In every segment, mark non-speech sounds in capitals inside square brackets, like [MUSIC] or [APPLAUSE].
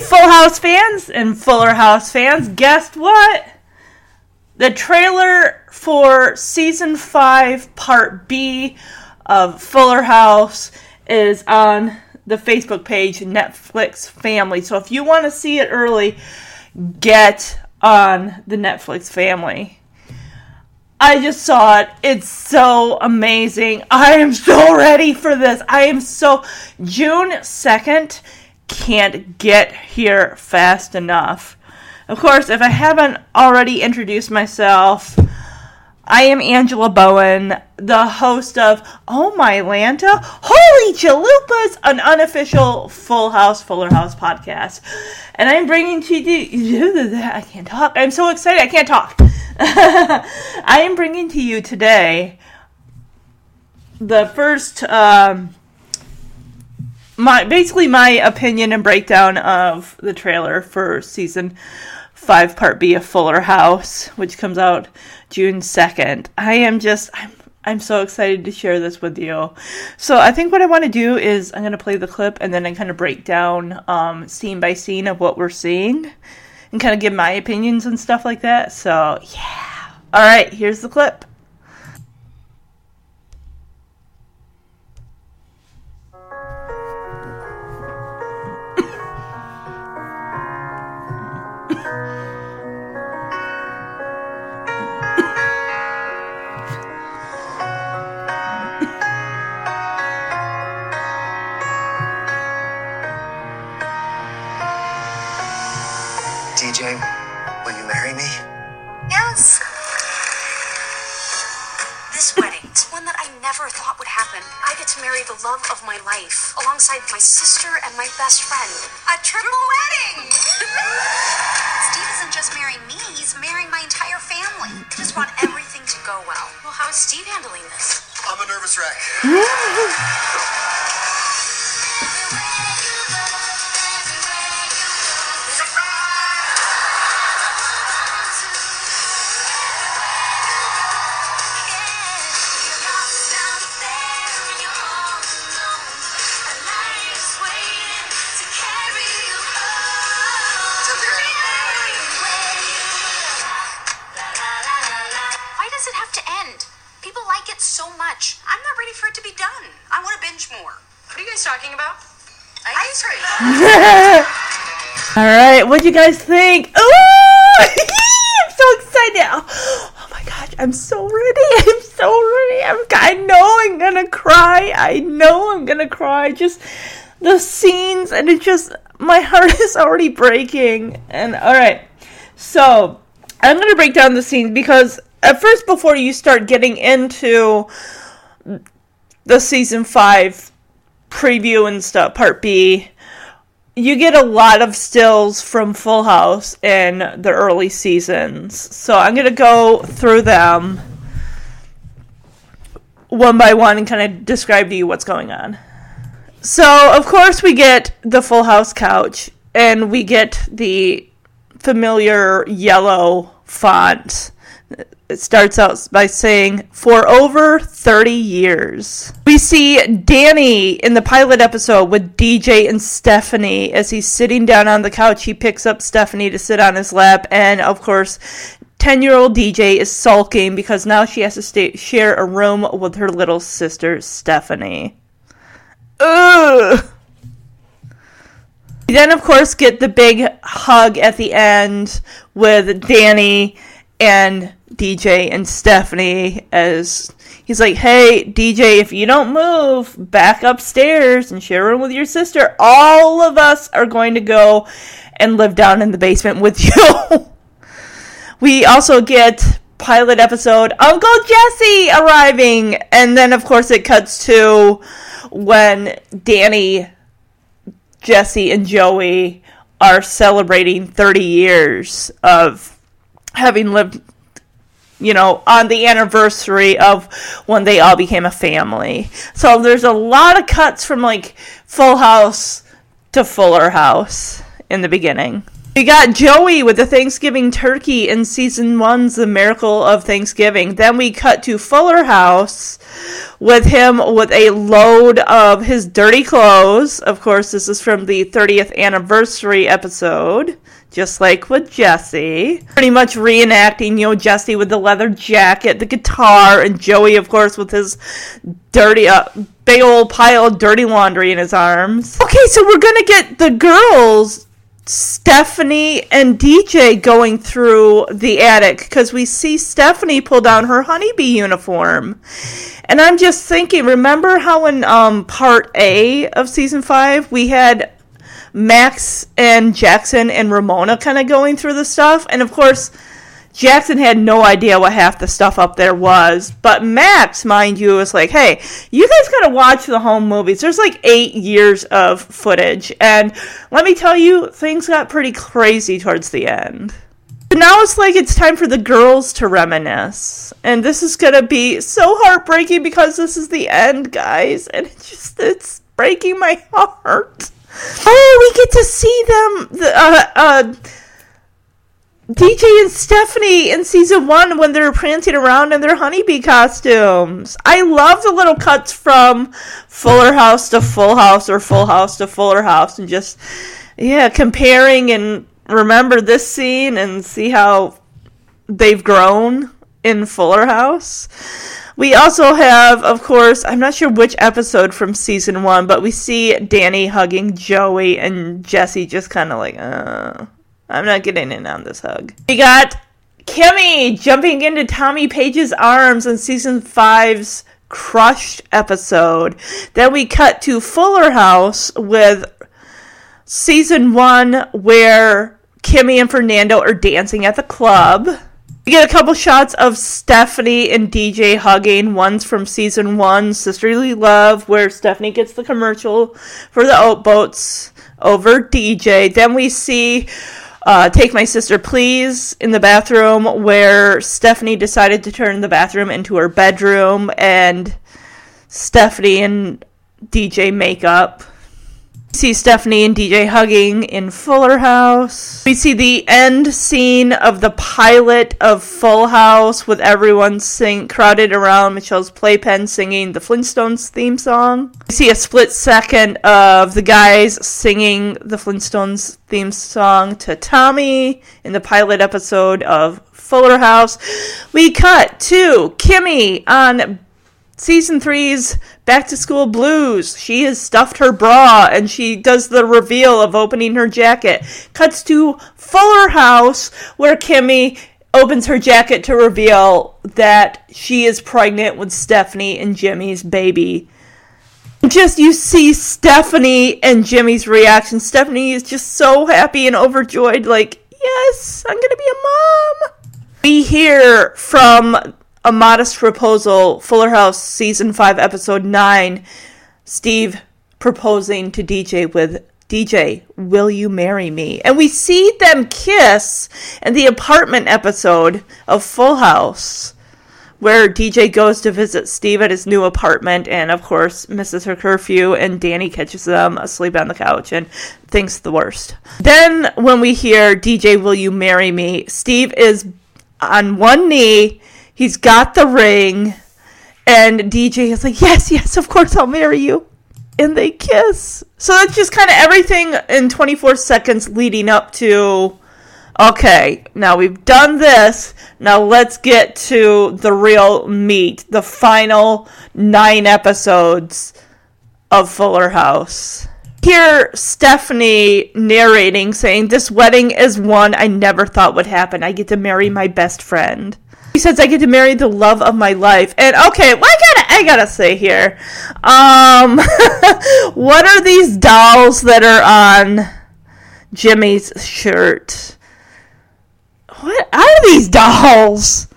Full House fans and Fuller House fans, guess what? The trailer for season 5, part B of Fuller House is on the Facebook page Netflix Family. So if you want to see it early, get on the Netflix Family. I just saw it. It's so amazing. I am so [LAUGHS] ready for this. I am so. June 2nd can't get here fast enough. Of course, if I haven't already introduced myself, I am Angela Bowen, the host of Oh My Lanta, Holy Chalupas, an unofficial Full House, Fuller House podcast. And I'm bringing to you, I can't talk. I'm so excited, I can't talk. [LAUGHS] I am bringing to you today the first, um, my basically my opinion and breakdown of the trailer for season five, part B of Fuller House, which comes out June second. I am just I'm I'm so excited to share this with you. So I think what I want to do is I'm gonna play the clip and then I kind of break down um, scene by scene of what we're seeing and kind of give my opinions and stuff like that. So yeah. All right, here's the clip. My sister and my best friend. You guys think? Oh, [LAUGHS] I'm so excited! Oh, oh my gosh, I'm so ready! [LAUGHS] I'm so ready! I'm, I know I'm gonna cry. I know I'm gonna cry. Just the scenes, and it just my [LAUGHS] heart is already breaking. And all right, so I'm gonna break down the scenes because at first, before you start getting into the season five preview and stuff, part B, you get a lot of stills from Full House in the early seasons. So I'm going to go through them one by one and kind of describe to you what's going on. So, of course, we get the Full House couch and we get the familiar yellow font. It starts out by saying, for over 30 years. We see Danny in the pilot episode with DJ and Stephanie. As he's sitting down on the couch, he picks up Stephanie to sit on his lap. And of course, 10 year old DJ is sulking because now she has to stay, share a room with her little sister, Stephanie. Ugh! We then, of course, get the big hug at the end with Danny and DJ and Stephanie as he's like, Hey, DJ, if you don't move back upstairs and share a room with your sister, all of us are going to go and live down in the basement with [LAUGHS] you. we also get pilot episode Uncle Jesse arriving, and then, of course, it cuts to when Danny Jesse and Joey are celebrating 30 years of having lived you know, on the anniversary of when they all became a family. So there's a lot of cuts from like Full House to Fuller House in the beginning. We got Joey with the Thanksgiving turkey in season one's The Miracle of Thanksgiving. Then we cut to Fuller House with him with a load of his dirty clothes. Of course, this is from the 30th anniversary episode just like with Jesse. Pretty much reenacting, you know, Jesse with the leather jacket, the guitar, and Joey, of course, with his dirty, uh, big old pile of dirty laundry in his arms. Okay, so we're gonna get the girls. Stephanie and DJ going through the attic because we see Stephanie pull down her honeybee uniform. And I'm just thinking, remember how in um, part A of season five we had Max and Jackson and Ramona kind of going through the stuff. And of course, Jackson had no idea what half the stuff up there was. But Max, mind you, was like, hey, you guys got to watch the home movies. There's like eight years of footage. And let me tell you, things got pretty crazy towards the end. But now it's like it's time for the girls to reminisce. And this is to be so heartbreaking because this is the end, guys. And it's just, it's breaking my heart. Oh, we get to see them. The, uh, uh, DJ and Stephanie in season one when they're prancing around in their honeybee costumes. I love the little cuts from Fuller House to Full House or Full House to Fuller House and just, yeah, comparing and remember this scene and see how they've grown in Fuller House. We also have, of course, I'm not sure which episode from season one, but we see Danny hugging Joey and Jesse just kind of like, uh, I'm not getting in on this hug. We got Kimmy jumping into Tommy Page's arms in season five's Crushed episode. Then we cut to Fuller House with season one where Kimmy and Fernando are dancing at the club. We get a couple shots of Stephanie and DJ hugging. One's from season one, Sisterly Love, where Stephanie gets the commercial for the oat boats over DJ. Then we see uh, Take My Sister Please in the bathroom, where Stephanie decided to turn the bathroom into her bedroom, and Stephanie and DJ make up see Stephanie and DJ hugging in Fuller House. We see the end scene of the pilot of Full House with everyone sing crowded around Michelle's playpen singing the Flintstones theme song. We see a split second of the guys singing the Flintstones theme song to Tommy in the pilot episode of Fuller House. We cut to Kimmy on season three's back to school blues. She has stuffed her bra and she does the reveal of opening her jacket. Cuts to fuller house where kimmy opens her jacket to reveal that she is pregnant with stephanie and jimmy's baby. Just you see stephanie and jimmy's reaction. Stephanie is just so happy and overjoyed like yes i'm gonna be a mom. We hear from a Modest Proposal, Fuller House, Season 5, Episode 9, Steve proposing to DJ with DJ, will you marry me? And we see them kiss in the apartment episode of Full House, where DJ goes to visit Steve at his new apartment and, of course, misses her curfew, and Danny catches them asleep on the couch and thinks the worst. Then, when we hear DJ, will you marry me? Steve is on one knee He's got the ring, and DJ is like, Yes, yes, of course I'll marry you. And they kiss. So that's just kind of everything in 24 seconds leading up to okay, now we've done this. Now let's get to the real meat, the final nine episodes of Fuller House. Here, Stephanie narrating, saying, This wedding is one I never thought would happen. I get to marry my best friend. Says I get to marry the love of my life. And okay, well, I gotta I gotta say here, um, [LAUGHS] what are these dolls that are on Jimmy's shirt? What are these dolls?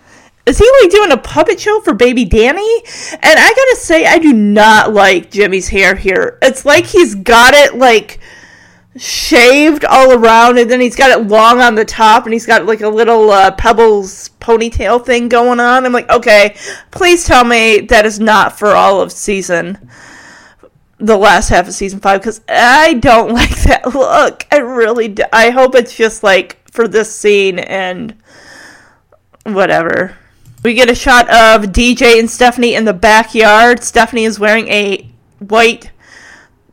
Is he like doing a puppet show for baby Danny? And I gotta say, I do not like Jimmy's hair here. It's like he's got it like shaved all around, and then he's got it long on the top, and he's got like a little uh, pebbles ponytail thing going on. I'm like, okay, please tell me that is not for all of season, the last half of season five, because I don't [LAUGHS] like that look. I really, do. I hope it's just like for this scene and whatever. We get a shot of DJ and Stephanie in the backyard. Stephanie is wearing a white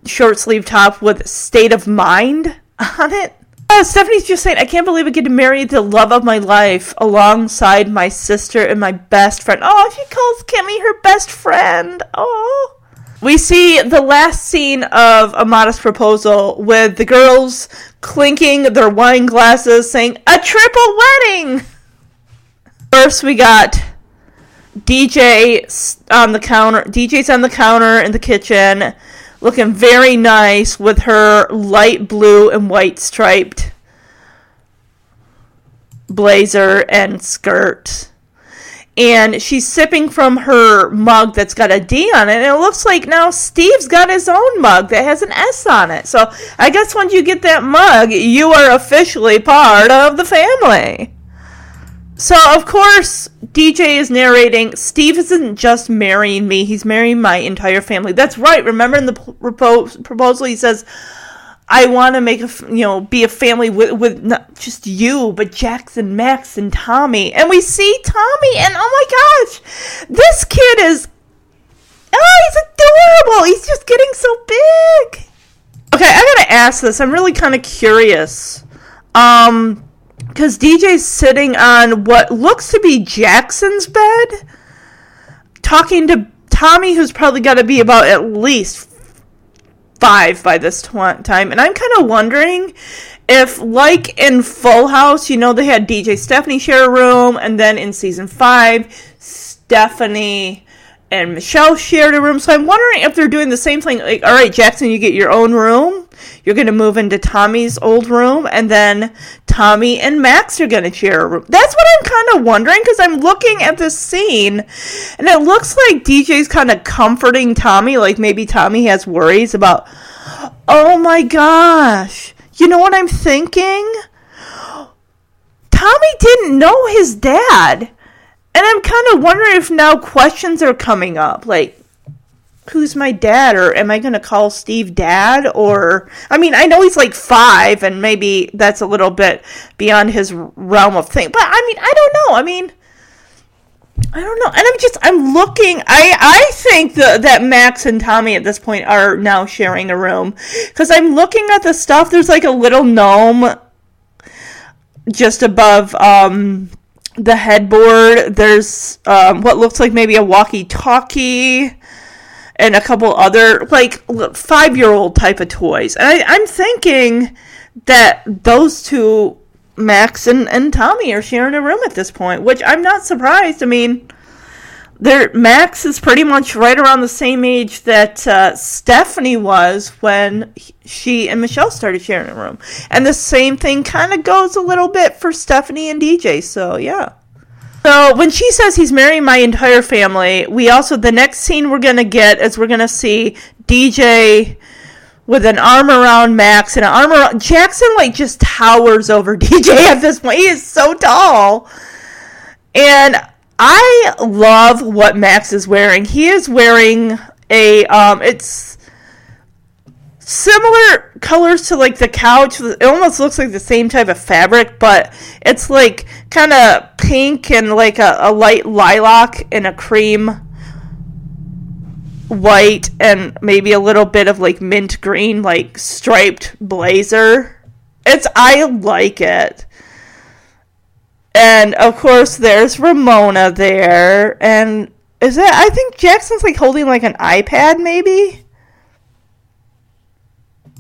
short sleeve top with state of mind on it. Uh, Stephanie's just saying, I can't believe I get to marry the love of my life alongside my sister and my best friend. Oh, she calls Kimmy her best friend. Oh. We see the last scene of A Modest Proposal with the girls clinking their wine glasses saying, A triple wedding! First, we got DJ on the counter. DJ's on the counter in the kitchen looking very nice with her light blue and white striped blazer and skirt. And she's sipping from her mug that's got a D on it. And it looks like now Steve's got his own mug that has an S on it. So I guess once you get that mug, you are officially part of the family. So, of course, DJ is narrating Steve isn't just marrying me, he's marrying my entire family. That's right. Remember in the propos- proposal, he says, I want to make a, you know, be a family with, with not just you, but Jackson, Max, and Tommy. And we see Tommy, and oh my gosh, this kid is, oh, he's adorable. He's just getting so big. Okay, I gotta ask this. I'm really kind of curious. Um, because DJ's sitting on what looks to be Jackson's bed, talking to Tommy, who's probably got to be about at least five by this tw- time. And I'm kind of wondering if, like in Full House, you know, they had DJ Stephanie share a room, and then in season five, Stephanie and Michelle shared a room. So I'm wondering if they're doing the same thing. Like, all right, Jackson, you get your own room. You're going to move into Tommy's old room, and then Tommy and Max are going to share a room. That's what I'm kind of wondering because I'm looking at this scene, and it looks like DJ's kind of comforting Tommy. Like maybe Tommy has worries about, oh my gosh, you know what I'm thinking? Tommy didn't know his dad. And I'm kind of wondering if now questions are coming up. Like, who's my dad? Or am I going to call Steve dad? Or, I mean, I know he's like five, and maybe that's a little bit beyond his realm of thing. But, I mean, I don't know. I mean, I don't know. And I'm just, I'm looking. I, I think the, that Max and Tommy at this point are now sharing a room. Because I'm looking at the stuff. There's like a little gnome just above um, the headboard. There's um, what looks like maybe a walkie-talkie and a couple other like five-year-old type of toys. And I, I'm thinking that those two, Max and, and Tommy, are sharing a room at this point, which I'm not surprised. I mean, their Max is pretty much right around the same age that uh, Stephanie was when she and Michelle started sharing a room, and the same thing kind of goes a little bit for Stephanie and DJ. So yeah. So when she says he's marrying my entire family, we also the next scene we're gonna get is we're gonna see DJ with an arm around Max and an arm around Jackson. Like just towers over [LAUGHS] DJ at this point. He is so tall, and I love what Max is wearing. He is wearing a um it's similar colors to like the couch. It almost looks like the same type of fabric, but it's like kind of pink and like a, a light lilac and a cream white and maybe a little bit of like mint green like striped blazer. It's I like it. And of course, there's Ramona there, and is it? I think Jackson's like holding like an iPad, maybe.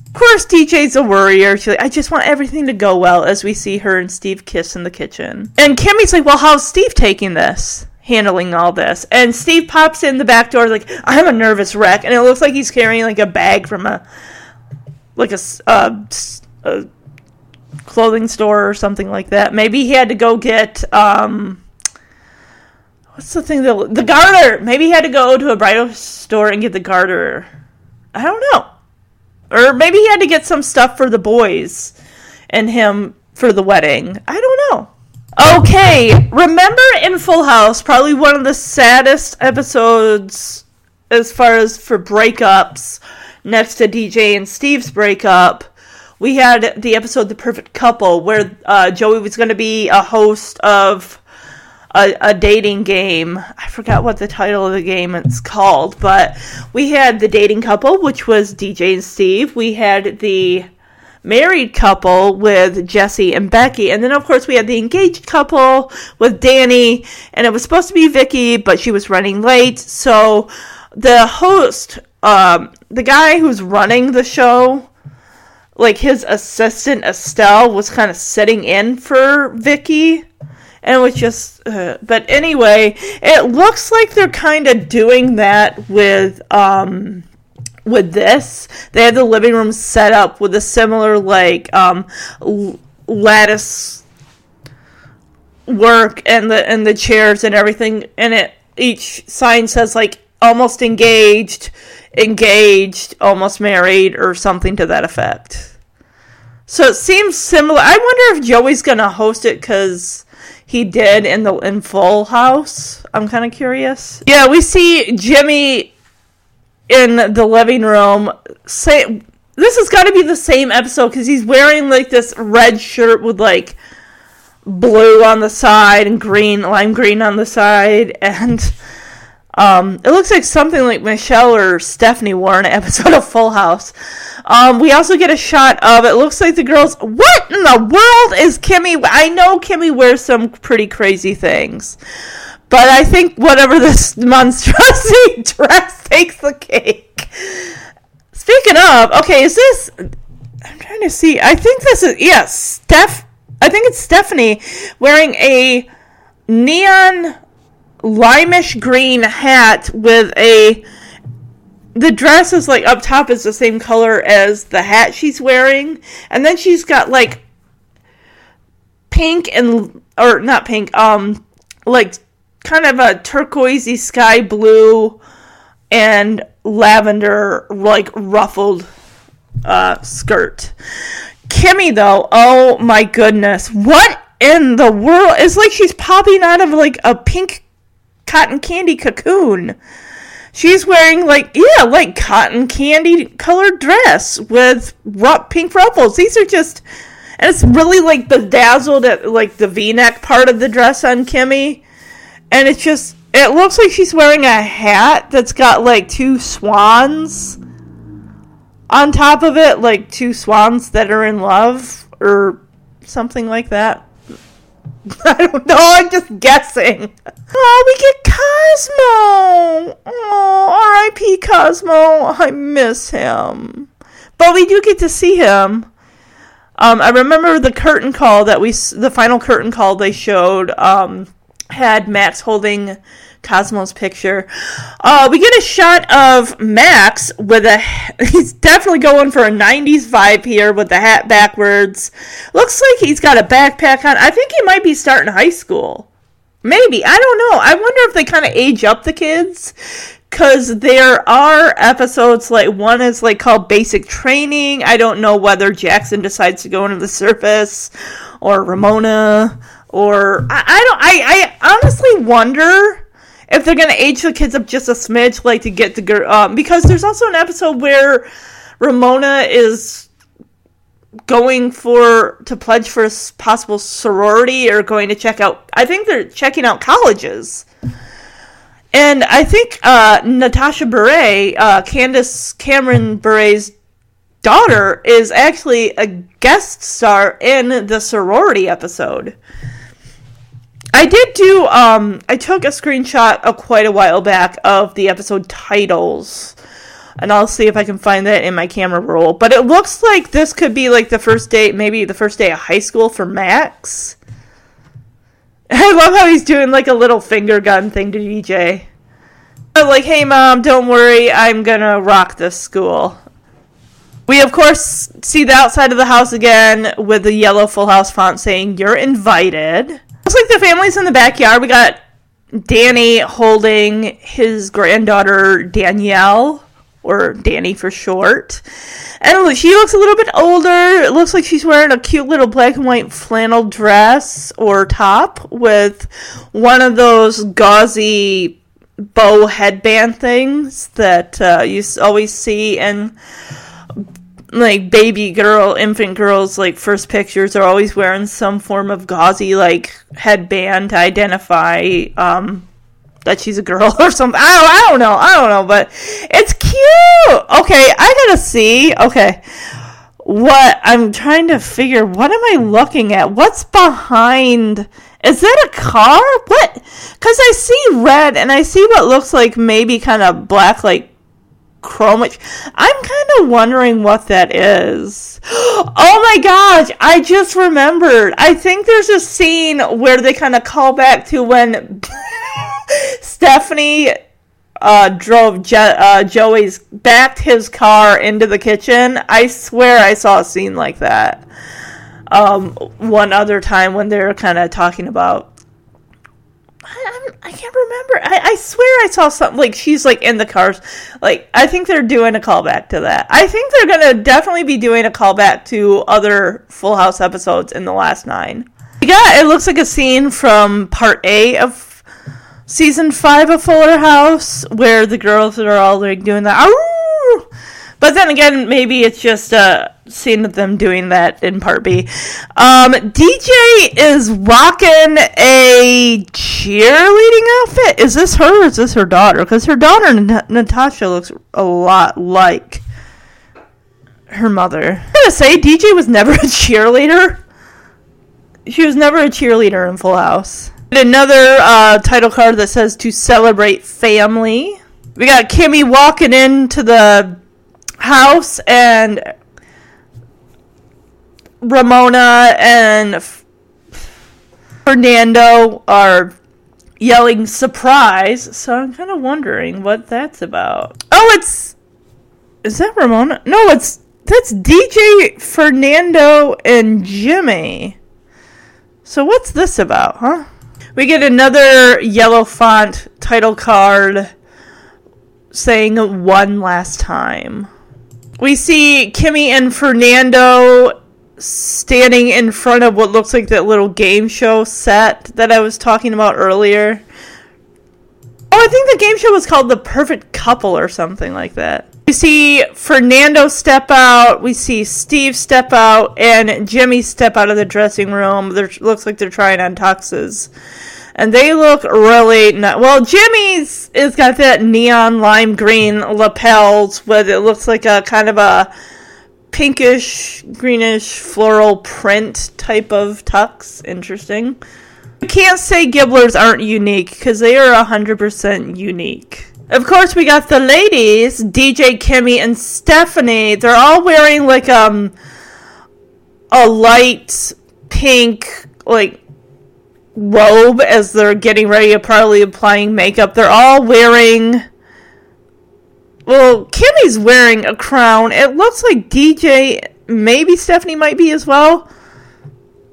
Of course, DJ's a worrier. She's like, I just want everything to go well as we see her and Steve kiss in the kitchen. And Kimmy's like, Well, how's Steve taking this? Handling all this. And Steve pops in the back door, like, I'm a nervous wreck. And it looks like he's carrying like a bag from a, like a, uh, a clothing store or something like that. Maybe he had to go get um what's the thing the garter. Maybe he had to go to a bridal store and get the garter. I don't know. Or maybe he had to get some stuff for the boys and him for the wedding. I don't know. Okay, remember in Full House, probably one of the saddest episodes as far as for breakups, next to DJ and Steve's breakup, we had the episode The Perfect Couple, where uh, Joey was going to be a host of a, a dating game. I forgot what the title of the game it's called, but we had the dating couple, which was DJ and Steve. We had the married couple with Jesse and Becky, and then of course we had the engaged couple with Danny, and it was supposed to be Vicky, but she was running late, so the host, um, the guy who's running the show, like his assistant Estelle was kind of sitting in for Vicky and it was just uh, but anyway it looks like they're kind of doing that with um with this. They have the living room set up with a similar like um lattice work and the and the chairs and everything and it each sign says like almost engaged engaged almost married or something to that effect so it seems similar i wonder if joey's gonna host it because he did in the in Full House. I'm kind of curious. Yeah, we see Jimmy in the living room. Say this has got to be the same episode because he's wearing like this red shirt with like blue on the side and green lime green on the side and um, it looks like something like Michelle or Stephanie wore in an [LAUGHS] episode of Full House. Um, we also get a shot of it looks like the girls. What in the world is Kimmy? I know Kimmy wears some pretty crazy things, but I think whatever this [LAUGHS] monstrosity [LAUGHS] dress takes the cake. Speaking of, okay, is this? I'm trying to see. I think this is yes, yeah, Steph. I think it's Stephanie wearing a neon limeish green hat with a the dress is like up top is the same color as the hat she's wearing. And then she's got like pink and or not pink um like kind of a turquoisey sky blue and lavender like ruffled uh skirt. Kimmy though oh my goodness. What in the world? It's like she's popping out of like a pink cotton candy cocoon. She's wearing like yeah, like cotton candy colored dress with pink ruffles. These are just and it's really like bedazzled at uh, like the V-neck part of the dress on Kimmy. And it's just it looks like she's wearing a hat that's got like two swans on top of it, like two swans that are in love or something like that. [LAUGHS] I don't know. I'm just guessing. Oh, we get Cosmo. Oh, R.I.P. Cosmo. I miss him. But we do get to see him. Um, I remember the curtain call that we, the final curtain call they showed, um, had Max holding Cosmo's picture. Uh, we get a shot of Max with a. [LAUGHS] He's definitely going for a 90s vibe here with the hat backwards. Looks like he's got a backpack on. I think he might be starting high school. Maybe. I don't know. I wonder if they kind of age up the kids. Because there are episodes like one is like called Basic Training. I don't know whether Jackson decides to go into the surface or Ramona or I, I don't I, I honestly wonder if they're gonna age the kids up just a smidge, like to get the girl, um, because there's also an episode where Ramona is going for to pledge for a possible sorority or going to check out. I think they're checking out colleges. And I think uh, Natasha Bure, uh, Candace Cameron Bure's daughter, is actually a guest star in the sorority episode. I did do um I took a screenshot of quite a while back of the episode titles. And I'll see if I can find that in my camera roll. But it looks like this could be like the first day, maybe the first day of high school for Max. [LAUGHS] I love how he's doing like a little finger gun thing to DJ. Like, hey mom, don't worry, I'm gonna rock this school. We of course see the outside of the house again with the yellow full house font saying you're invited. Looks like the family's in the backyard. We got Danny holding his granddaughter Danielle or Danny for short. And she looks a little bit older. It looks like she's wearing a cute little black and white flannel dress or top with one of those gauzy bow headband things that uh, you always see in like baby girl, infant girls, like first pictures are always wearing some form of gauzy like headband to identify um, that she's a girl [LAUGHS] or something. I don't, I don't know. I don't know, but it's cute. Okay, I gotta see. Okay, what I'm trying to figure. What am I looking at? What's behind? Is that a car? What? Because I see red and I see what looks like maybe kind of black, like chromic. I'm kind of wondering what that is. [GASPS] Oh my gosh, I just remembered. I think there's a scene where they kind of call back to when [LAUGHS] Stephanie uh, drove Je- uh, Joey's backed his car into the kitchen. I swear I saw a scene like that. Um, one other time when they were kind of talking about I, can't remember. I, I swear I saw something like she's like in the cars. Like I think they're doing a callback to that. I think they're gonna definitely be doing a callback to other Full House episodes in the last nine. Yeah, it looks like a scene from part A of season five of Fuller House where the girls are all like doing that. But then again, maybe it's just a of them doing that in part B. Um, DJ is rocking a cheerleading outfit. Is this her or is this her daughter? Because her daughter, Natasha, looks a lot like her mother. I'm gonna say DJ was never [LAUGHS] a cheerleader. She was never a cheerleader in Full House. Another uh, title card that says to celebrate family. We got Kimmy walking into the house and Ramona and Fernando are yelling surprise. So I'm kind of wondering what that's about. Oh, it's is that Ramona? No, it's that's DJ Fernando and Jimmy. So what's this about, huh? We get another yellow font title card saying one last time. We see Kimmy and Fernando standing in front of what looks like that little game show set that I was talking about earlier. Oh, I think the game show was called The Perfect Couple or something like that. We see Fernando step out, we see Steve step out, and Jimmy step out of the dressing room. There looks like they're trying on tuxes. And they look really not well. Jimmy's is got that neon lime green lapels with it looks like a kind of a pinkish, greenish floral print type of tux. Interesting. You can't say Gibblers aren't unique because they are 100% unique. Of course, we got the ladies, DJ Kimmy and Stephanie. They're all wearing like um a light pink like robe as they're getting ready probably applying makeup. They're all wearing well, Kimmy's wearing a crown. It looks like DJ, maybe Stephanie might be as well.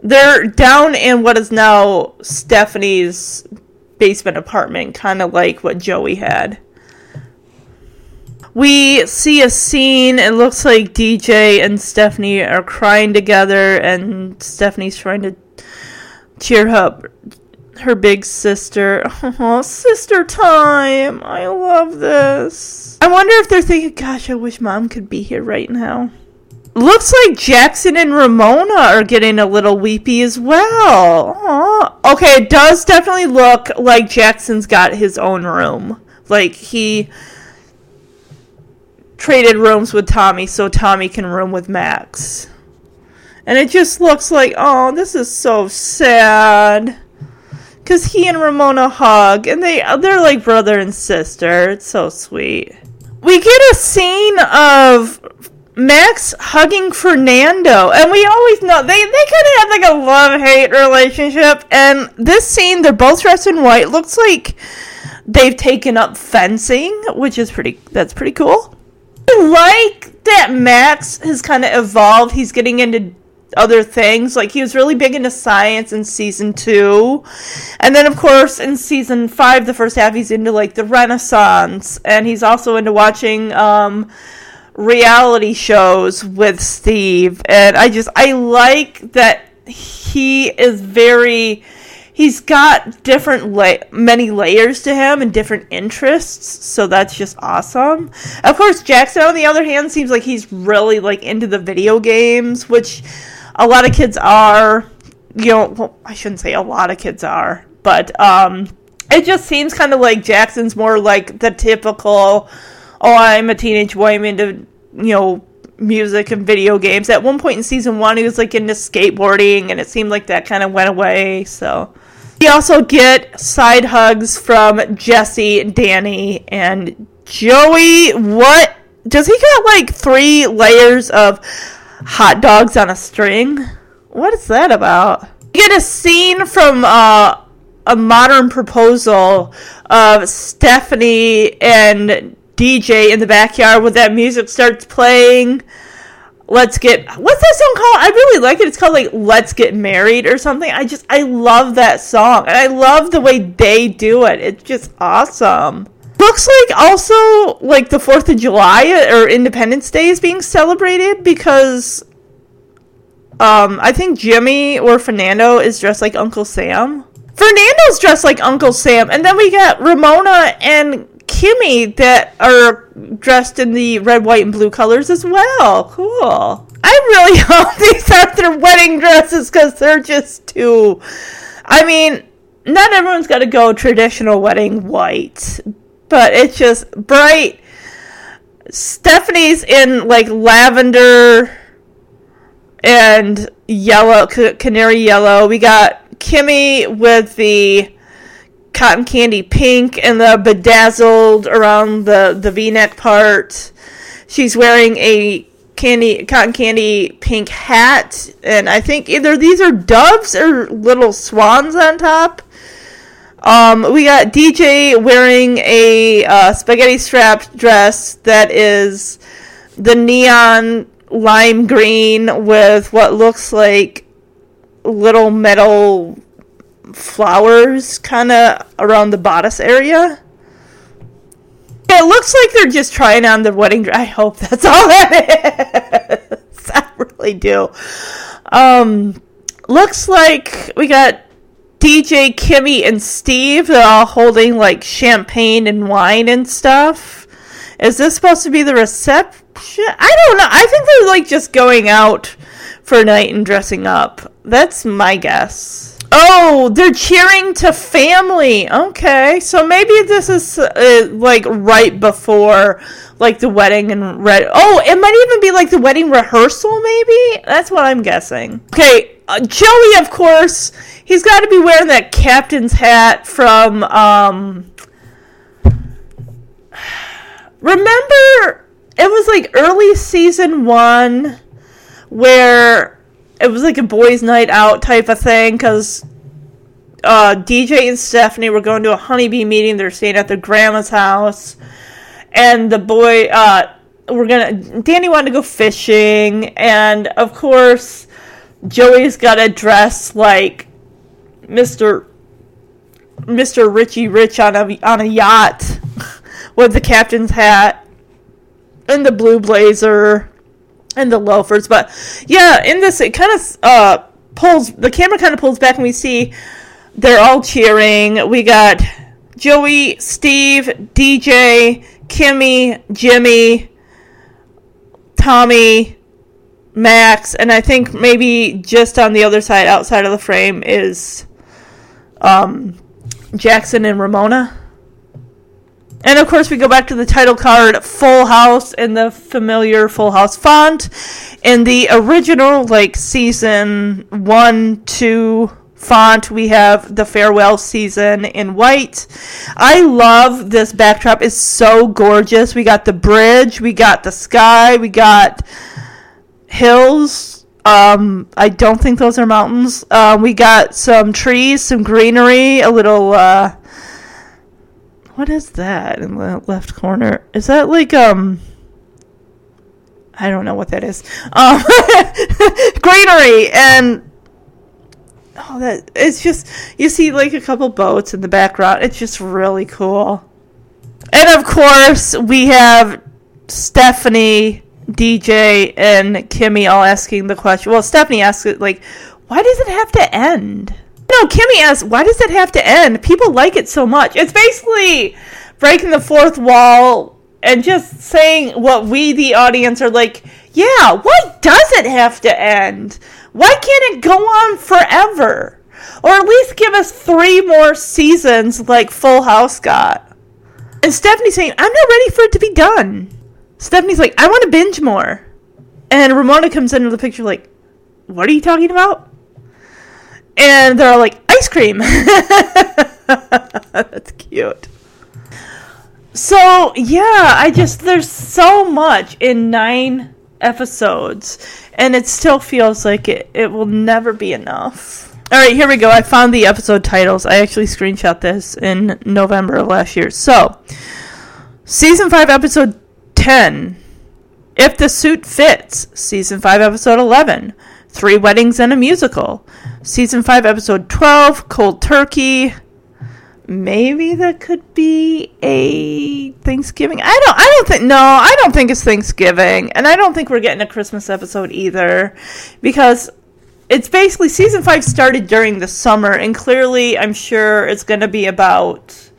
They're down in what is now Stephanie's basement apartment, kind of like what Joey had. We see a scene. It looks like DJ and Stephanie are crying together, and Stephanie's trying to cheer up her big sister. [LAUGHS] Oh, sister time. I love this. I wonder if they're thinking, gosh, I wish mom could be here right now. Looks like Jackson and Ramona are getting a little weepy as well. Aw. Okay, it does definitely look like Jackson's got his own room. Like he traded rooms with Tommy so Tommy can room with Max. And it just looks like, oh, this is so sad. Cause he and Ramona hug, and they uh, they're like brother and sister. It's so sweet. We get a scene of Max hugging Fernando, and we always know they they kind of have like a love hate relationship. And this scene, they're both dressed in white. Looks like they've taken up fencing, which is pretty. That's pretty cool. I like that Max has kind of evolved. He's getting into other things. Like he was really big into science in season two. And then of course in season five, the first half he's into like the Renaissance and he's also into watching um reality shows with Steve. And I just I like that he is very he's got different la- many layers to him and different interests so that's just awesome of course jackson on the other hand seems like he's really like into the video games which a lot of kids are you know well, i shouldn't say a lot of kids are but um it just seems kind of like jackson's more like the typical oh i'm a teenage boy i'm into you know music and video games at one point in season one he was like into skateboarding and it seemed like that kind of went away so we also get side hugs from Jesse, Danny, and Joey. What does he got like three layers of hot dogs on a string? What is that about? We get a scene from uh, a modern proposal of Stephanie and DJ in the backyard when that music starts playing. Let's get what's that song called? I really like it. It's called like let's get married or something. I just i love that song. And i love the way they do it. It's just awesome looks like also like the fourth of july or independence day is being celebrated because um i think jimmy or fernando is dressed like uncle sam fernando's dressed like uncle sam and then we got ramona and Kimmy that are dressed in the red, white, and blue colors as well. Cool. I really [LAUGHS] hope these are their wedding dresses because they're just too. I mean, not everyone's got to go traditional wedding white, but it's just bright. Stephanie's in like lavender and yellow, canary yellow. We got Kimmy with the cotton candy pink and the bedazzled around the, the v-neck part. She's wearing a candy cotton candy pink hat and I think either these are doves or little swans on top. Um, we got DJ wearing a uh, spaghetti strap dress that is the neon lime green with what looks like little metal flowers kind of around the bodice area. It looks like they're just trying on the wedding dress. I hope that's [LAUGHS] all that is. I really do. Um, looks like we got DJ, Kimmy, and Steve are all holding like champagne and wine and stuff. Is this supposed to be the reception? I don't know. I think they're like just going out for a night and dressing up. That's my guess. Oh, they're cheering to family. Okay, so maybe this is uh, like right before like the wedding and red. Oh, it might even be like the wedding rehearsal. Maybe that's what I'm guessing. Okay, uh, Joey, of course, he's got to be wearing that captain's hat from. um Remember, it was like early season one where it was like a boys' night out type of thing because uh, DJ and Stephanie were going to a honeybee meeting. They're staying at their grandma's house, and the boy, uh, we're gonna. Danny wanted to go fishing, and of course, Joey's got to dress like Mister Mister Richie Rich on a on a yacht [LAUGHS] with the captain's hat and the blue blazer and the loafers. But yeah, in this, it kind of uh, pulls the camera kind of pulls back, and we see they're all cheering. We got Joey, Steve, DJ, Kimmy, Jimmy, Tommy, Max, and I think maybe just on the other side, outside of the frame, is um, Jackson and Ramona. And of course, we go back to the title card Full House in the familiar Full House font. In the original, like season one, two font, we have the farewell season in white. I love this backdrop, it's so gorgeous. We got the bridge, we got the sky, we got hills. Um, I don't think those are mountains. Uh, we got some trees, some greenery, a little. Uh, what is that in the left corner? Is that like um I don't know what that is. Um, [LAUGHS] greenery and oh, that it's just you see like a couple boats in the background. It's just really cool. And of course, we have Stephanie, DJ, and Kimmy all asking the question. Well, Stephanie asks it like, "Why does it have to end?" No, Kimmy asks, "Why does it have to end? People like it so much." It's basically breaking the fourth wall and just saying what we, the audience, are like. Yeah, why does it have to end? Why can't it go on forever? Or at least give us three more seasons like Full House got. And Stephanie's saying, I'm not ready for it to be done. Stephanie's like, I want to binge more. And Ramona comes into the picture like, What are you talking about? And they're all like, Ice cream. [LAUGHS] That's cute. So, yeah, I just, there's so much in nine episodes, and it still feels like it, it will never be enough. All right, here we go. I found the episode titles. I actually screenshot this in November of last year. So, season 5, episode 10. If the Suit Fits. Season 5, episode 11. Three Weddings and a Musical. Season 5, episode 12. Cold Turkey. Maybe that could be a Thanksgiving. I don't. I don't think. No, I don't think it's Thanksgiving, and I don't think we're getting a Christmas episode either, because it's basically season five started during the summer, and clearly, I'm sure it's going to be about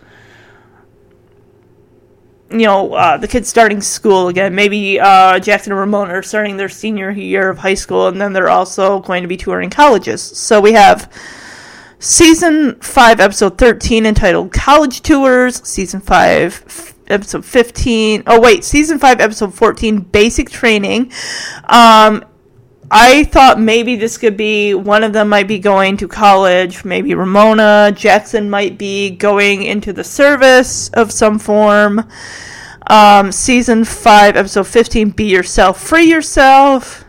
you know uh, the kids starting school again. Maybe uh, Jackson and Ramona are starting their senior year of high school, and then they're also going to be touring colleges. So we have season 5 episode 13 entitled college tours season 5 f- episode 15 oh wait season 5 episode 14 basic training um I thought maybe this could be one of them might be going to college, maybe Ramona, Jackson might be going into the service of some form. Um, season 5, episode 15, Be Yourself, Free Yourself.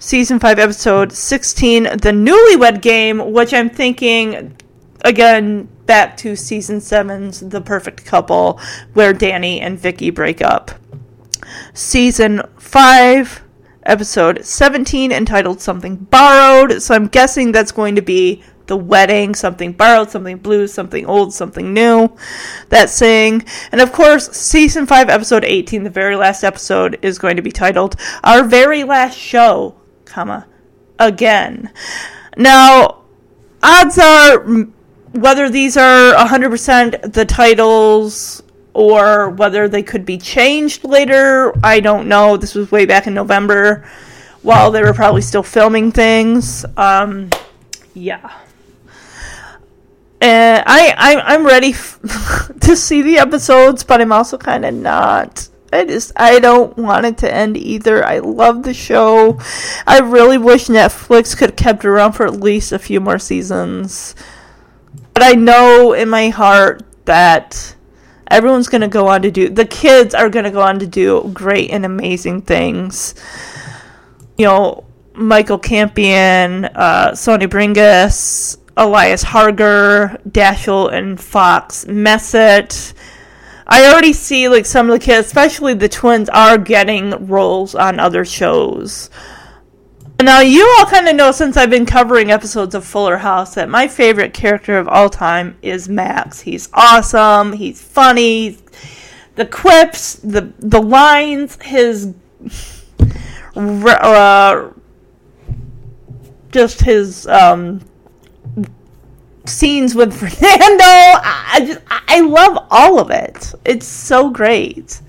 Season 5, episode 16, The Newlywed Game, which I'm thinking, again, back to season 7's The Perfect Couple, where Danny and Vicky break up. Season 5, episode 17 entitled Something Borrowed. So I'm guessing that's going to be the wedding, something borrowed, something blue, something old, something new. That saying. And of course, season 5, episode 18, the very last episode, is going to be titled Our Very Last Show, comma, again. Now, odds are whether these are 100% the titles or whether they could be changed later. I don't know. This was way back in November while they were probably still filming things. Um, yeah. And I, I I'm ready f- [LAUGHS] to see the episodes, but I'm also kind of not. I just I don't want it to end either. I love the show. I really wish Netflix could have kept around for at least a few more seasons. But I know in my heart that everyone's going to go on to do the kids are going to go on to do great and amazing things you know michael campion uh, Soni Bringas elias harger Dashiell and fox Messitt i already see like some of the kids especially the twins are getting roles on other shows now, you all kind of know since I've been covering episodes of Fuller House that my favorite character of all time is Max. He's awesome. He's funny. The quips, the the lines, his uh, just his um, scenes with [LAUGHS] Fernando. I just I love all of it. It's so great.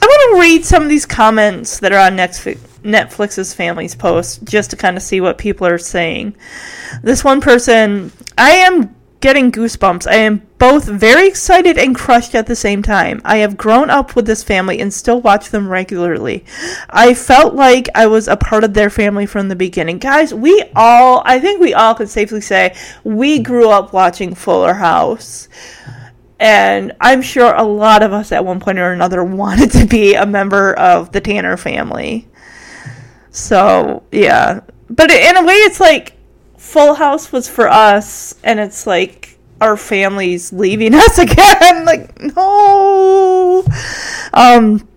I want to read some of these comments that are on Netflix. Netflix's family's post just to kind of see what people are saying. This one person, I am getting goosebumps. I am both very excited and crushed at the same time. I have grown up with this family and still watch them regularly. I felt like I was a part of their family from the beginning. Guys, we all, I think we all can safely say, we grew up watching Fuller House. And I'm sure a lot of us at one point or another [LAUGHS] wanted to be a member of the Tanner family. So yeah, but in a way, it's like Full House was for us, and it's like our families leaving [LAUGHS] us again. [LAUGHS] like no. Um,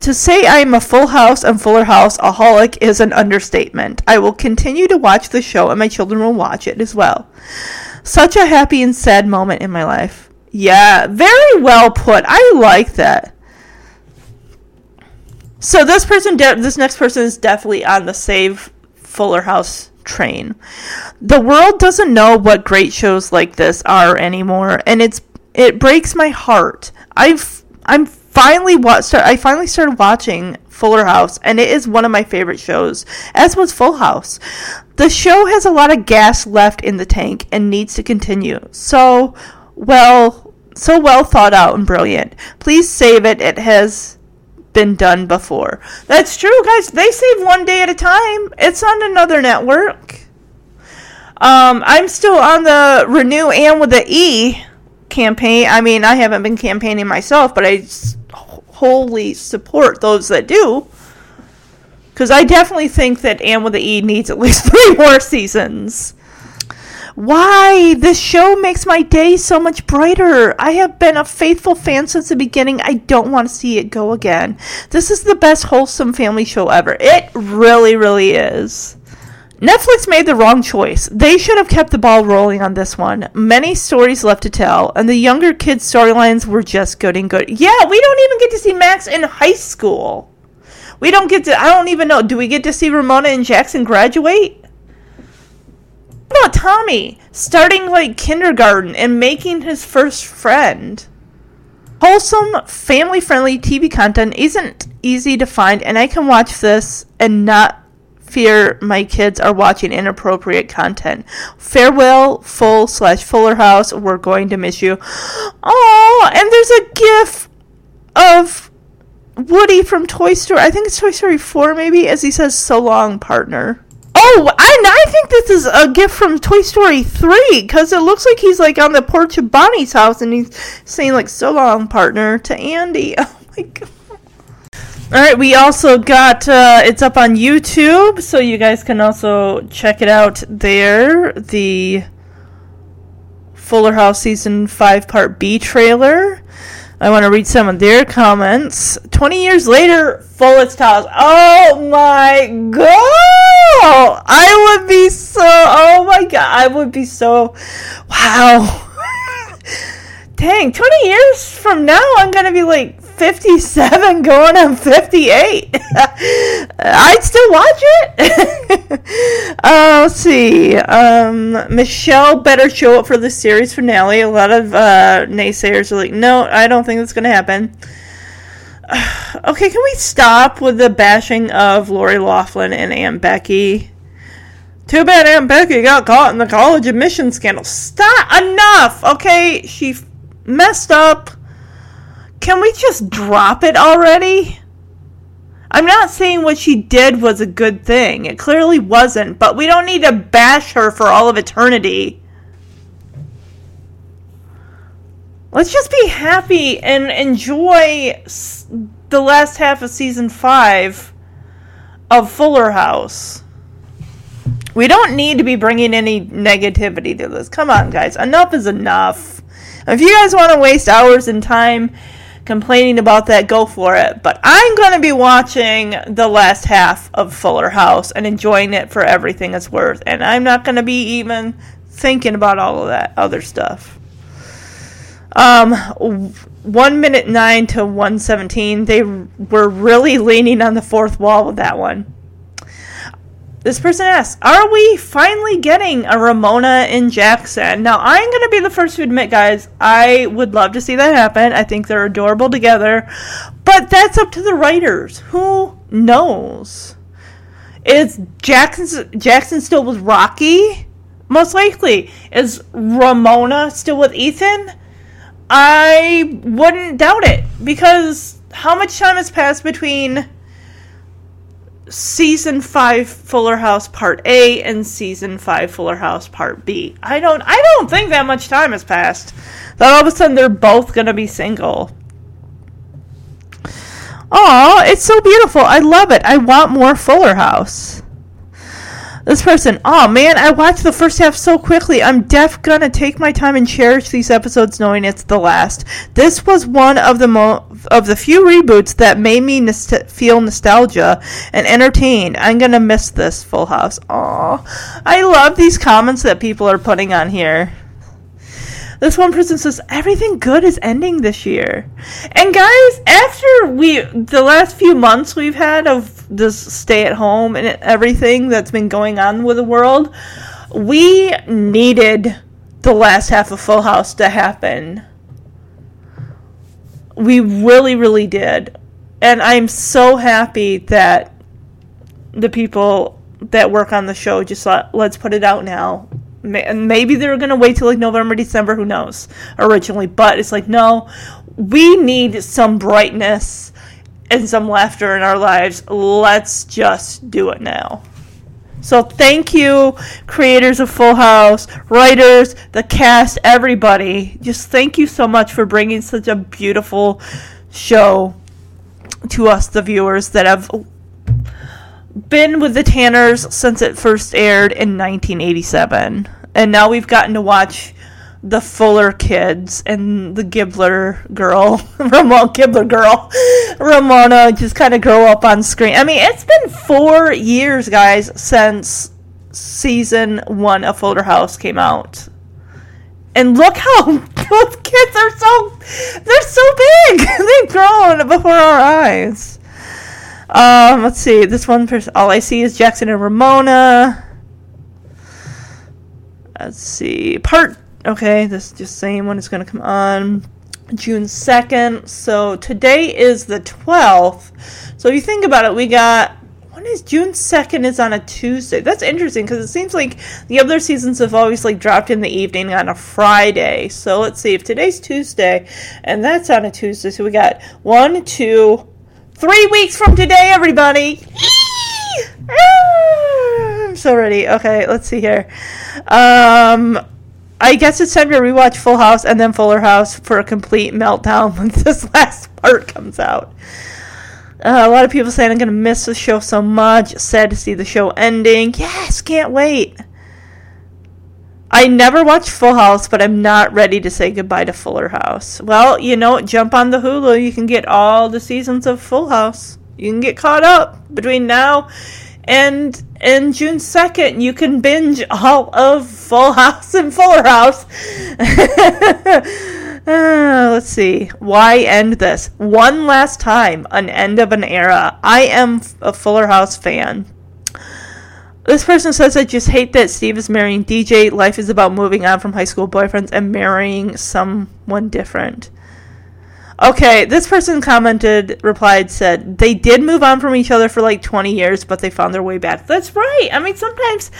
To say I am a Full House and Fuller House aholic is an understatement. I will continue to watch the show and my children will watch it as well. Such a happy and sad moment in my life. Yeah, very well put. I like that. So this person, de- this next person is definitely on the save Fuller House train. The world doesn't know what great shows like this are anymore, and it's it breaks my heart. I've I'm finally wa- start, I finally started watching Fuller House, and it is one of my favorite shows, as was Full House. The show has a lot of gas left in the tank and needs to continue. So well, so well thought out and brilliant. Please save it. It has been done before. That's true, guys. They save one day at a time. It's on another network. Um, I'm still on the Renew Anne with the E campaign. I mean, I haven't been campaigning myself, but I wholly support those that do. Because I definitely think that Anne with the E needs at least [LAUGHS] three more seasons. Why? This show makes my day so much brighter. I have been a faithful fan since the beginning. I don't want to see it go again. This is the best wholesome family show ever. It really, really is. Netflix made the wrong choice. They should have kept the ball rolling on this one. Many stories left to tell, and the younger kids' storylines were just good and good. Yeah, we don't even get to see Max in high school. We don't get to, I don't even know. Do we get to see Ramona and Jackson graduate? About Tommy starting like kindergarten and making his first friend? Wholesome, family friendly TV content isn't easy to find, and I can watch this and not fear my kids are watching inappropriate content. Farewell, full slash Fuller House. We're going to miss you. Oh, and there's a gif of Woody from Toy Story. I think it's Toy Story 4, maybe, as he says, so long, partner. Oh, I, I think this is a gift from Toy Story 3 because it looks like he's like on the porch of Bonnie's house and he's saying, like, so long, partner, to Andy. [LAUGHS] Oh my god. All right, we also got uh, it's up on YouTube, so you guys can also check it out there. The Fuller House season five part B trailer. I want to read some of their comments. 20 years later, Fullest House. Oh my god! I would be so. Oh my god! I would be so. Wow. [LAUGHS] Dang, 20 years from now, I'm gonna be like 57 going on 58. [LAUGHS] I'd still watch it. [LAUGHS] uh, let's see. Um, Michelle better show up for the series finale. A lot of uh, naysayers are like, no, I don't think that's going to happen. [SIGHS] okay, can we stop with the bashing of Lori Loughlin and Aunt Becky? Too bad Aunt Becky got caught in the college admission scandal. Stop! Enough! Okay, she f- messed up. Can we just drop it already? I'm not saying what she did was a good thing. It clearly wasn't, but we don't need to bash her for all of eternity. Let's just be happy and enjoy the last half of season 5 of Fuller House. We don't need to be bringing any negativity to this. Come on, guys. Enough is enough. If you guys want to waste hours and time complaining about that, go for it. But I'm going to be watching the last half of Fuller House and enjoying it for everything it's worth. And I'm not going to be even thinking about all of that other stuff. Um, one minute nine to one seventeen. They were really leaning on the fourth wall with that one. This person asks, Are we finally getting a Ramona in Jackson? Now, I'm going to be the first to admit, guys, I would love to see that happen. I think they're adorable together. But that's up to the writers. Who knows? Is Jackson, Jackson still with Rocky? Most likely. Is Ramona still with Ethan? I wouldn't doubt it. Because how much time has passed between season 5 Fuller House part A and season 5 Fuller House part B. I don't I don't think that much time has passed. That all of a sudden they're both going to be single. Oh, it's so beautiful. I love it. I want more Fuller House. This person, oh man, I watched the first half so quickly. I'm def gonna take my time and cherish these episodes knowing it's the last. This was one of the mo- of the few reboots that made me nost- feel nostalgia and entertained. I'm gonna miss this Full House. Aw, I love these comments that people are putting on here. This one person says everything good is ending this year. And guys, after we the last few months we've had of this stay at home and everything that's been going on with the world, we needed the last half of Full House to happen. We really really did. And I'm so happy that the people that work on the show just thought, let's put it out now maybe they're gonna wait till like November, December. Who knows? Originally, but it's like no, we need some brightness and some laughter in our lives. Let's just do it now. So thank you, creators of Full House, writers, the cast, everybody. Just thank you so much for bringing such a beautiful show to us, the viewers that have been with the Tanners since it first aired in 1987. And now we've gotten to watch the Fuller kids and the Gibbler girl, [LAUGHS] Ramona Gibbler girl, [LAUGHS] Ramona just kind of grow up on screen. I mean, it's been four years, guys, since season one of Fuller House came out. And look how [LAUGHS] those kids are so, they're so big. They've grown before our eyes. Um, let's see. This one person, all I see is Jackson and Ramona. Let's see. Part. Okay, this is just saying when it's going to come on. June 2nd. So today is the 12th. So if you think about it, we got. When is June 2nd is on a Tuesday? That's interesting because it seems like the other seasons have always like dropped in the evening on a Friday. So let's see if today's Tuesday and that's on a Tuesday. So we got one, two, three weeks from today, everybody. I'm so ready. Okay, let's see here. Um, I guess it's time to rewatch Full House and then Fuller House for a complete meltdown [LAUGHS] when this last part comes out. Uh, a lot of people saying I'm going to miss the show so much. Sad to see the show ending. Yes, can't wait. I never watched Full House, but I'm not ready to say goodbye to Fuller House. Well, you know, jump on the Hulu. You can get all the seasons of Full House. You can get caught up between now and and June 2nd. You can binge all of Full House and Fuller House. [LAUGHS] uh, let's see. Why end this? One last time. An end of an era. I am a Fuller House fan. This person says, I just hate that Steve is marrying DJ. Life is about moving on from high school boyfriends and marrying someone different. Okay, this person commented, replied, said, they did move on from each other for like 20 years, but they found their way back. That's right. I mean, sometimes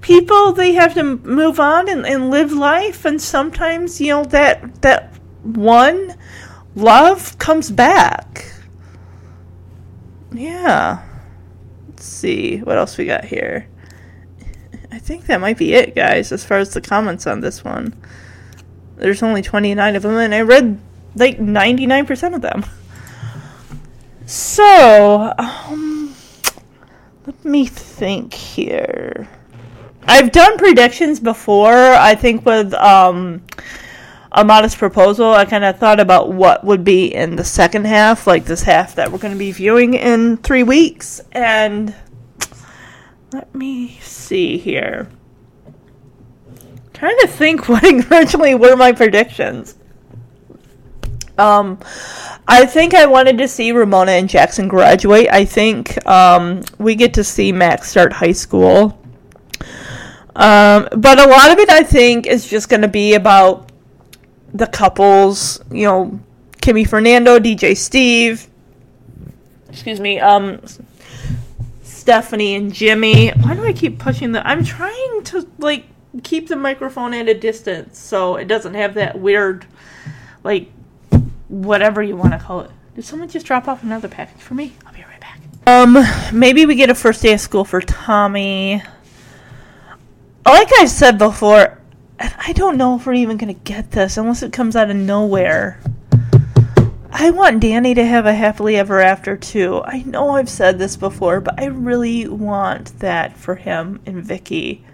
people, they have to move on and, and live life, and sometimes, you know, that, that one love comes back. Yeah. Let's see. What else we got here? I think that might be it, guys, as far as the comments on this one. There's only 29 of them, and I read like 99% of them. So, um, let me think here. I've done predictions before. I think with um, a modest proposal, I kind of thought about what would be in the second half, like this half that we're going to be viewing in three weeks. And let me see here. trying to think [LAUGHS] what originally were my predictions. Um, I think I wanted to see Ramona and Jackson graduate. I think um, we get to see Max start high school. Um, but a lot of it, I think, is just going to be about the couples. You know, Kimmy Fernando, DJ Steve. Excuse me. Um, Stephanie and Jimmy. Why do I keep pushing the? I'm trying to like keep the microphone at a distance so it doesn't have that weird, like whatever you want to call it. Did someone just drop off another package for me? I'll be right back. Um, maybe we get a first day of school for Tommy. Like I said before, I don't know if we're even gonna get this unless it comes out of nowhere. I want Danny to have a happily ever after too. I know I've said this before, but I really want that for him and Vicky.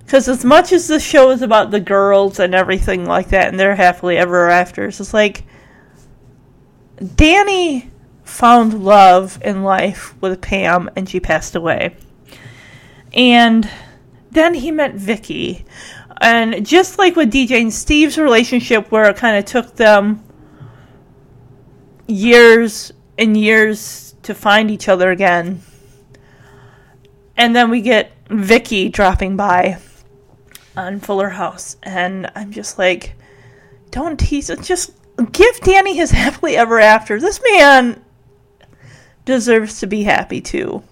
Because as much as the show is about the girls and everything like that and their happily ever afters, it's like Danny found love in life with Pam and she passed away. And then he met Vicky. And just like with DJ and Steve's relationship, where it kind of took them years and years to find each other again. And then we get Vicky dropping by on Fuller House. And I'm just like, don't tease it. Just give Danny his happily ever after. This man deserves to be happy too.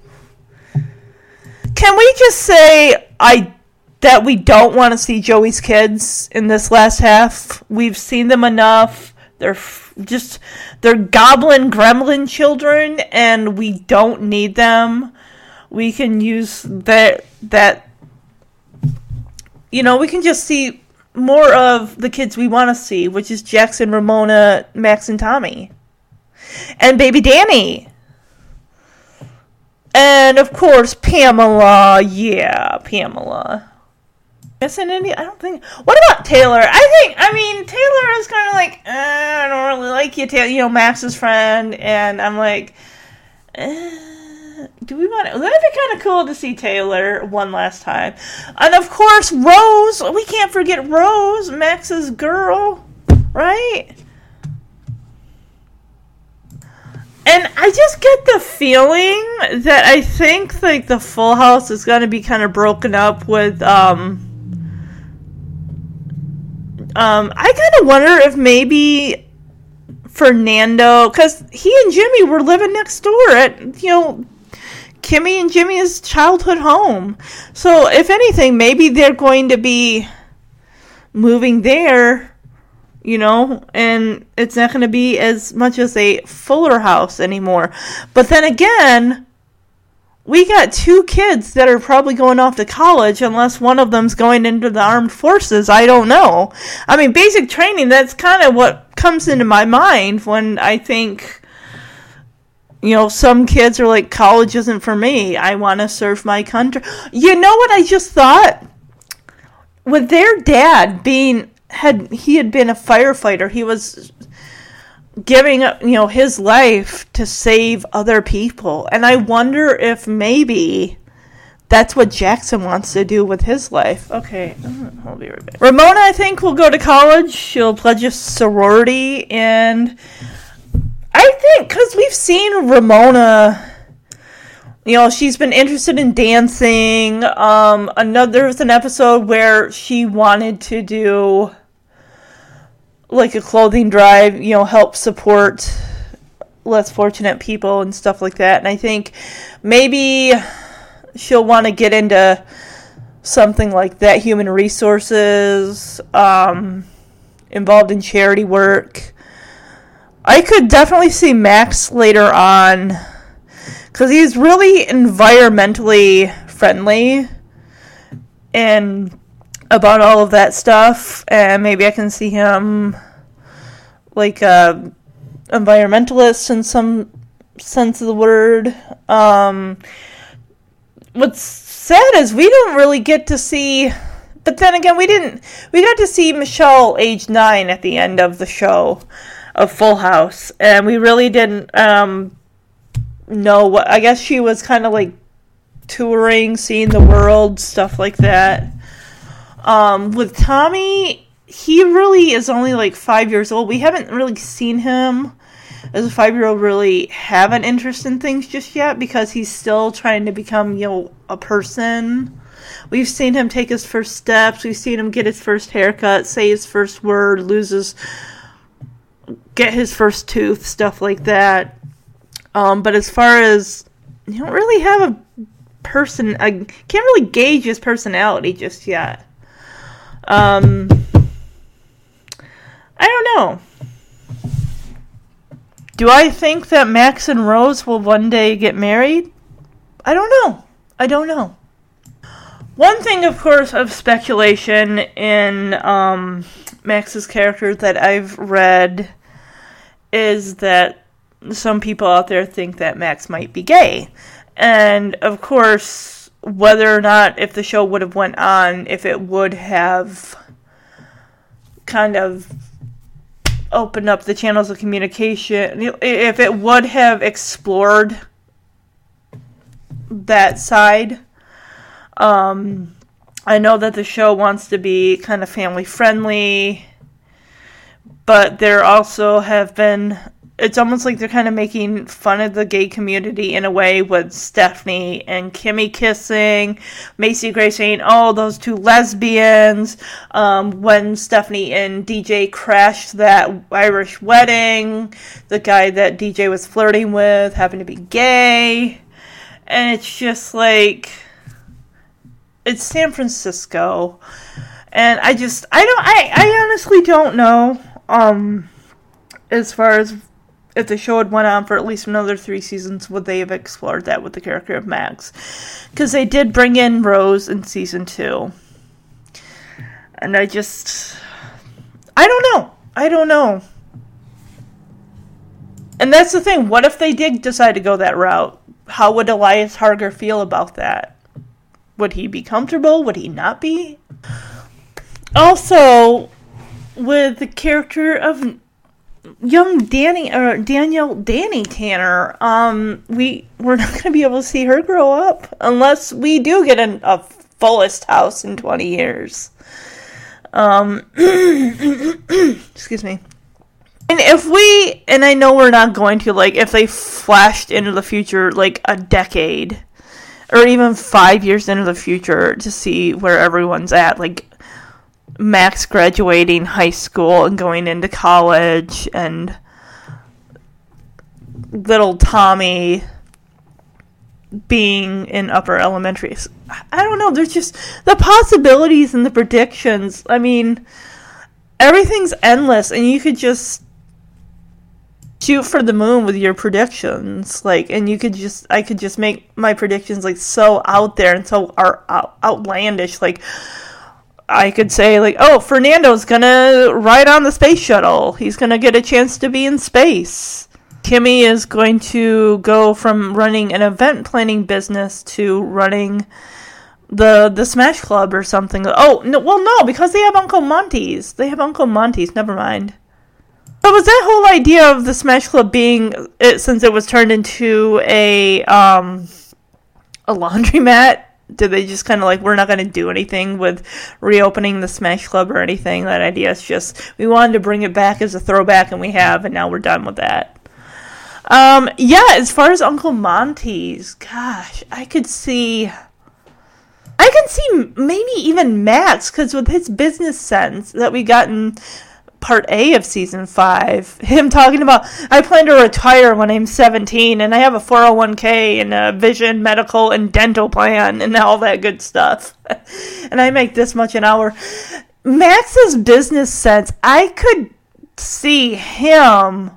Can we just say I that we don't want to see Joey's kids in this last half? We've seen them enough. They're f- just they're goblin gremlin children and we don't need them. We can use that that you know, we can just see more of the kids we want to see, which is Jackson, Ramona, Max and Tommy. And baby Danny. And of course, Pamela. Yeah, Pamela. Missing any? I don't think. What about Taylor? I think. I mean, Taylor is kind of like, eh, like you. You know, Max's friend, and I'm like, eh, do we want? That'd be kind of cool to see Taylor one last time. And of course, Rose. We can't forget Rose, Max's girl, right? And I just get the feeling that I think like the Full House is going to be kind of broken up with um um I kind of wonder if maybe Fernando cuz he and Jimmy were living next door at you know Kimmy and Jimmy's childhood home. So if anything maybe they're going to be moving there you know, and it's not going to be as much as a Fuller House anymore. But then again, we got two kids that are probably going off to college unless one of them's going into the armed forces. I don't know. I mean, basic training, that's kind of what comes into my mind when I think you know, some kids are like, college isn't for me. I want to serve my country. You know what I just thought? With their dad being had he had been a firefighter, he was giving up, you know, his life to save other people. And I wonder if maybe that's what Jackson wants to do with his life. Okay, I'll be right back. Ramona, I think, will go to college. She'll pledge a sorority, and I think because we've seen Ramona you know she's been interested in dancing um another there was an episode where she wanted to do like a clothing drive you know help support less fortunate people and stuff like that. And i think maybe she'll want to get into something like that human resources um involved in charity work. I could definitely see max later on because he's really environmentally friendly and about all of that stuff and maybe i can see him like a environmentalist in some sense of the word um, what's sad is we don't really get to see but then again we didn't we got to see michelle age nine at the end of the show of full house and we really didn't um, know what I guess she was kind of like touring, seeing the world, stuff like that. Um, with Tommy, he really is only like five years old. We haven't really seen him as a five year old really have an interest in things just yet because he's still trying to become, you know, a person. We've seen him take his first steps. We've seen him get his first haircut, say his first word, lose his, get his first tooth, stuff like that. Um, but as far as you don't really have a person, I can't really gauge his personality just yet. Um, I don't know. Do I think that Max and Rose will one day get married? I don't know. I don't know. One thing, of course, of speculation in um, Max's character that I've read is that some people out there think that Max might be gay. And of course, whether or not if the show would have went on, if it would have kind of opened up the channels of communication, if it would have explored that side. Um, I know that the show wants to be kind of family friendly, but there also have been. It's almost like they're kind of making fun of the gay community in a way with Stephanie and Kimmy kissing, Macy Gray saying, "Oh, those two lesbians." Um, when Stephanie and DJ crashed that Irish wedding, the guy that DJ was flirting with happened to be gay and it's just like it's San Francisco, and I just I don't I I honestly don't know um as far as if the show had went on for at least another three seasons, would they have explored that with the character of Max? Because they did bring in Rose in season two, and I just I don't know I don't know. And that's the thing. What if they did decide to go that route? how would Elias Harger feel about that? Would he be comfortable? Would he not be? Also, with the character of young Danny or Danielle Danny Tanner, um, we we're not going to be able to see her grow up unless we do get an, a fullest house in twenty years. Um, [CLEARS THROAT] excuse me. And if we, and I know we're not going to, like, if they flashed into the future, like, a decade, or even five years into the future to see where everyone's at, like, Max graduating high school and going into college, and little Tommy being in upper elementary. I don't know, there's just the possibilities and the predictions. I mean, everything's endless, and you could just shoot for the moon with your predictions like and you could just i could just make my predictions like so out there and so are out, outlandish like i could say like oh fernando's gonna ride on the space shuttle. He's gonna get a chance to be in space. Kimmy is going to go from running an event planning business to running the the smash club or something. Oh no well no because they have uncle monty's. They have uncle monty's. Never mind. But was that whole idea of the Smash Club being it since it was turned into a um a laundromat? Did they just kind of like we're not going to do anything with reopening the Smash Club or anything? That idea is just we wanted to bring it back as a throwback, and we have, and now we're done with that. Um, yeah, as far as Uncle Monty's, gosh, I could see. I can see maybe even Max because with his business sense that we got in part A of season five. Him talking about, I plan to retire when I'm 17 and I have a 401k and a vision, medical, and dental plan and all that good stuff. [LAUGHS] and I make this much an hour. Max's business sense, I could see him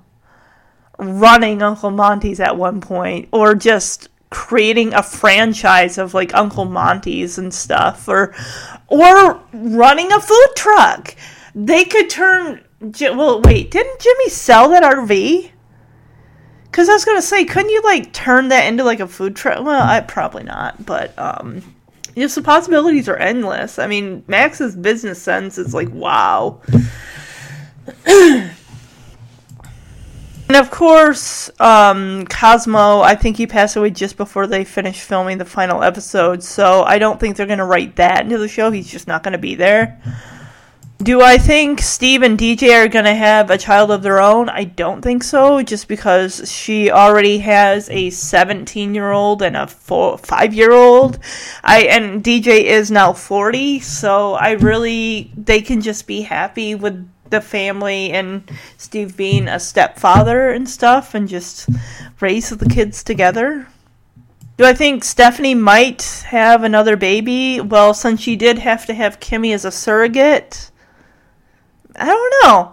running Uncle Monty's at one point or just creating a franchise of like Uncle Monty's and stuff or or running a food truck they could turn. Well, wait, didn't Jimmy sell that RV? Because I was gonna say, couldn't you like turn that into like a food truck? Well, I probably not, but um, just the possibilities are endless. I mean, Max's business sense is like wow. and of course, um, Cosmo, I think he passed away just before they finished filming the final episode, so I don't think they're going to write that into the show. He's just not going to be there. Do I think Steve and DJ are going to have a child of their own? I don't think so, just because she already has a 17 year old and a four, 5 year old. I and DJ is now 40, so I really they can just be happy with the family and Steve being a stepfather and stuff and just raise the kids together. Do I think Stephanie might have another baby? Well, since she did have to have Kimmy as a surrogate, I don't know.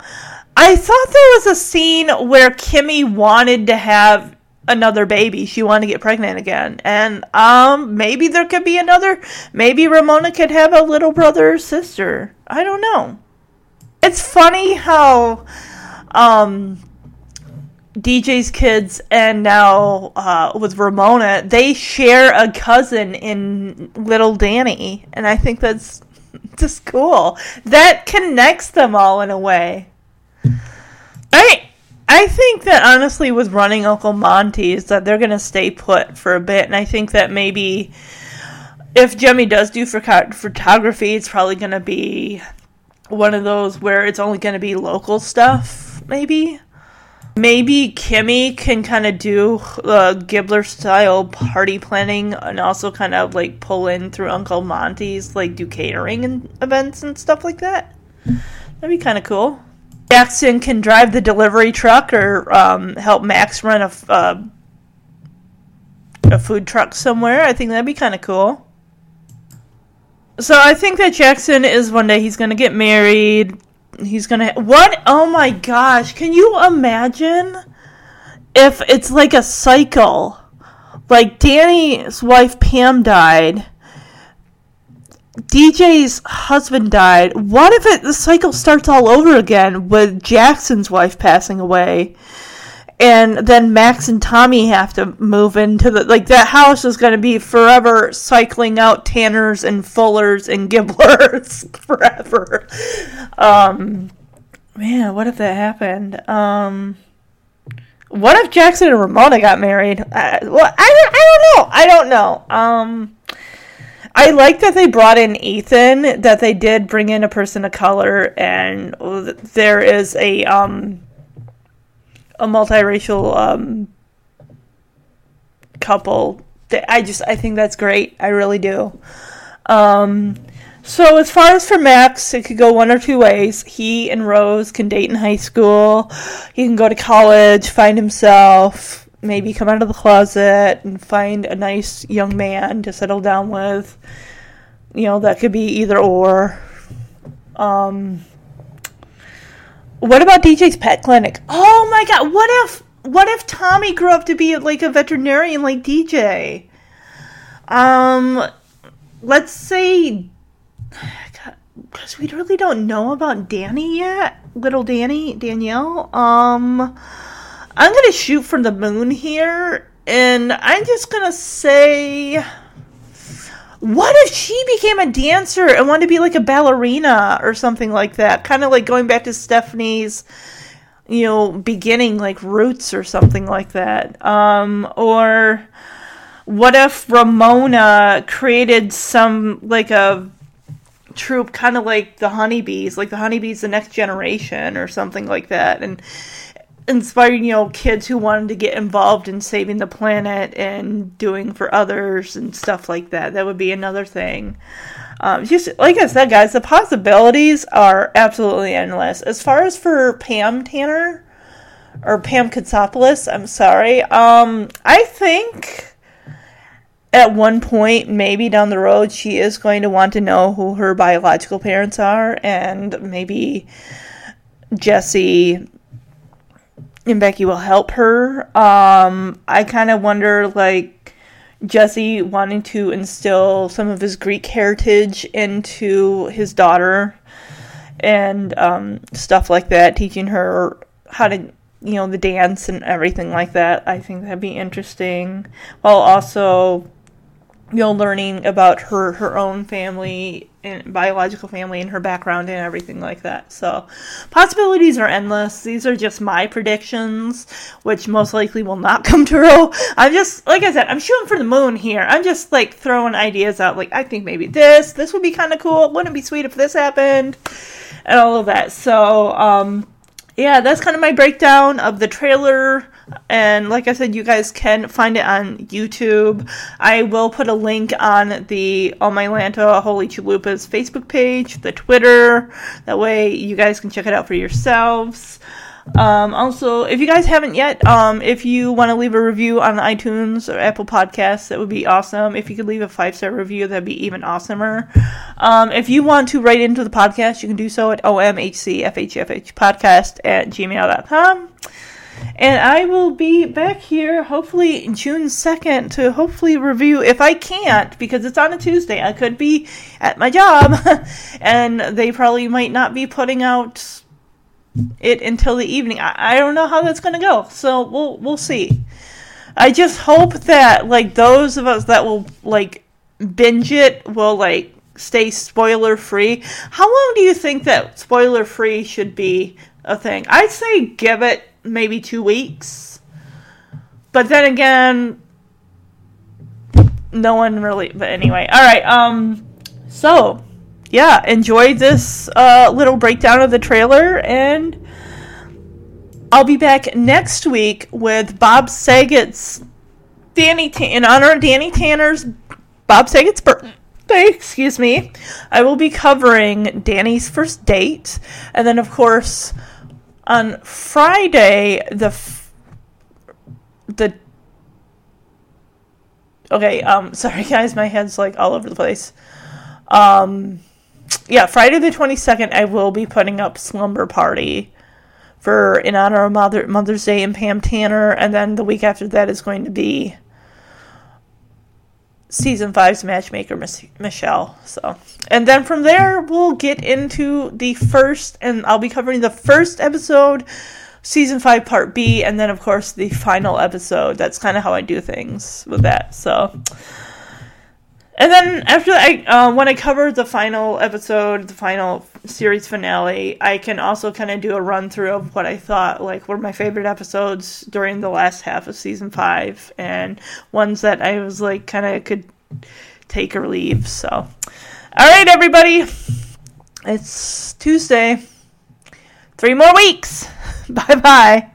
I thought there was a scene where Kimmy wanted to have another baby. She wanted to get pregnant again. And um maybe there could be another maybe Ramona could have a little brother or sister. I don't know. It's funny how um DJ's kids and now uh, with Ramona, they share a cousin in little Danny, and I think that's [LAUGHS] just school. That connects them all in a way. I I think that honestly, with running Uncle Monty's, that they're gonna stay put for a bit, and I think that maybe if Jimmy does do for photography, it's probably gonna be one of those where it's only gonna be local stuff, maybe. Maybe Kimmy can kind of do uh, Gibbler style party planning and also kind of like pull in through Uncle Monty's, like do catering and events and stuff like that. That'd be kind of cool. Jackson can drive the delivery truck or um, help Max run a, uh, a food truck somewhere. I think that'd be kind of cool. So I think that Jackson is one day he's going to get married, he's gonna what? Oh my gosh. Can you imagine if it's like a cycle? Like danny's wife pam died. Dj's husband died. What if it the cycle starts all over again with jackson's wife passing away and then Max and Tommy have to move into the like that house is going to be forever cycling out Tanners and Fullers and Gibblers [LAUGHS] forever. Um, man, what if that happened? Um, what if Jackson and Ramona got married? I, well, I, I don't know. I don't know. Um, I like that they brought in Ethan. That they did bring in a person of color, and there is a um a multiracial um, couple. I just I think that's great. I really do. Um, so as far as for Max, it could go one or two ways. He and Rose can date in high school. He can go to college, find himself, maybe come out of the closet and find a nice young man to settle down with. You know, that could be either or. Um, what about DJ's pet clinic? Oh my god, what if what if Tommy grew up to be like a veterinarian like DJ? Um let's say because we really don't know about Danny yet, little Danny, Danielle. Um I'm going to shoot from the moon here and I'm just going to say what if she became a dancer and wanted to be like a ballerina or something like that? Kind of like going back to Stephanie's, you know, beginning, like roots or something like that. Um, or what if Ramona created some, like a troop, kind of like the honeybees, like the honeybees, the next generation or something like that. And inspiring you know kids who wanted to get involved in saving the planet and doing for others and stuff like that. That would be another thing. Um, just like i said guys the possibilities are absolutely endless. As far as for pam tanner or pam Katsopolis i'm sorry. Um, i think at one point maybe down the road she is going to want to know who her biological parents are and maybe jesse and Becky will help her. Um, I kind of wonder, like, Jesse wanting to instill some of his Greek heritage into his daughter and um, stuff like that, teaching her how to, you know, the dance and everything like that. I think that'd be interesting. While also you know, learning about her her own family biological family and her background and everything like that. So, possibilities are endless. These are just my predictions, which most likely will not [LAUGHS] come true. I'm just like I said, I'm shooting for the moon here. I'm just like throwing ideas out. Like I think maybe this, this would be kind of cool. Wouldn't it be sweet if this happened, and all of that. So, um, yeah, that's kind of my breakdown of the trailer. And like I said, you guys can find it on YouTube. I will put a link on the Oh My Lanta Holy Chalupas Facebook page, the Twitter. That way you guys can check it out for yourselves. Um, also, if you guys haven't yet, um, if you want to leave a review on iTunes or Apple Podcasts, that would be awesome. If you could leave a five star review, that'd be even awesomer. Um, if you want to write into the podcast, you can do so at omhcfhfhpodcast at gmail.com. And I will be back here hopefully June 2nd to hopefully review. If I can't, because it's on a Tuesday, I could be at my job [LAUGHS] and they probably might not be putting out it until the evening. I, I don't know how that's gonna go, so we'll we'll see. I just hope that like those of us that will like binge it will like stay spoiler free. How long do you think that spoiler free should be a thing? I'd say give it maybe two weeks. But then again, no one really. But anyway, all right. Um, so yeah, enjoy this uh, little breakdown of the trailer, and I'll be back next week with Bob Saget's Danny in honor of Danny Tanner's Bob Saget's birthday. Excuse me. I will be covering Danny's first date, and then of course on Friday the f- the okay um [LAUGHS] sorry guys my head's like all over the place. Um yeah friday the 22nd i will be putting up slumber party for in honor of mother mother's day and pam tanner and then the week after that is going to be season five's matchmaker michelle so. And then from there we'll get into the first and i'll be covering the first episode season five part b and then of course the final episode. That's kind of how i do things with that so and then after I, uh, when I cover the final episode, the final series finale, I can also kind of do a run through of what I thought like were my favorite episodes during the last half of season five, and ones that I was like kind of could take or leave. So, all right, everybody, it's Tuesday. Three more weeks. [LAUGHS] bye bye.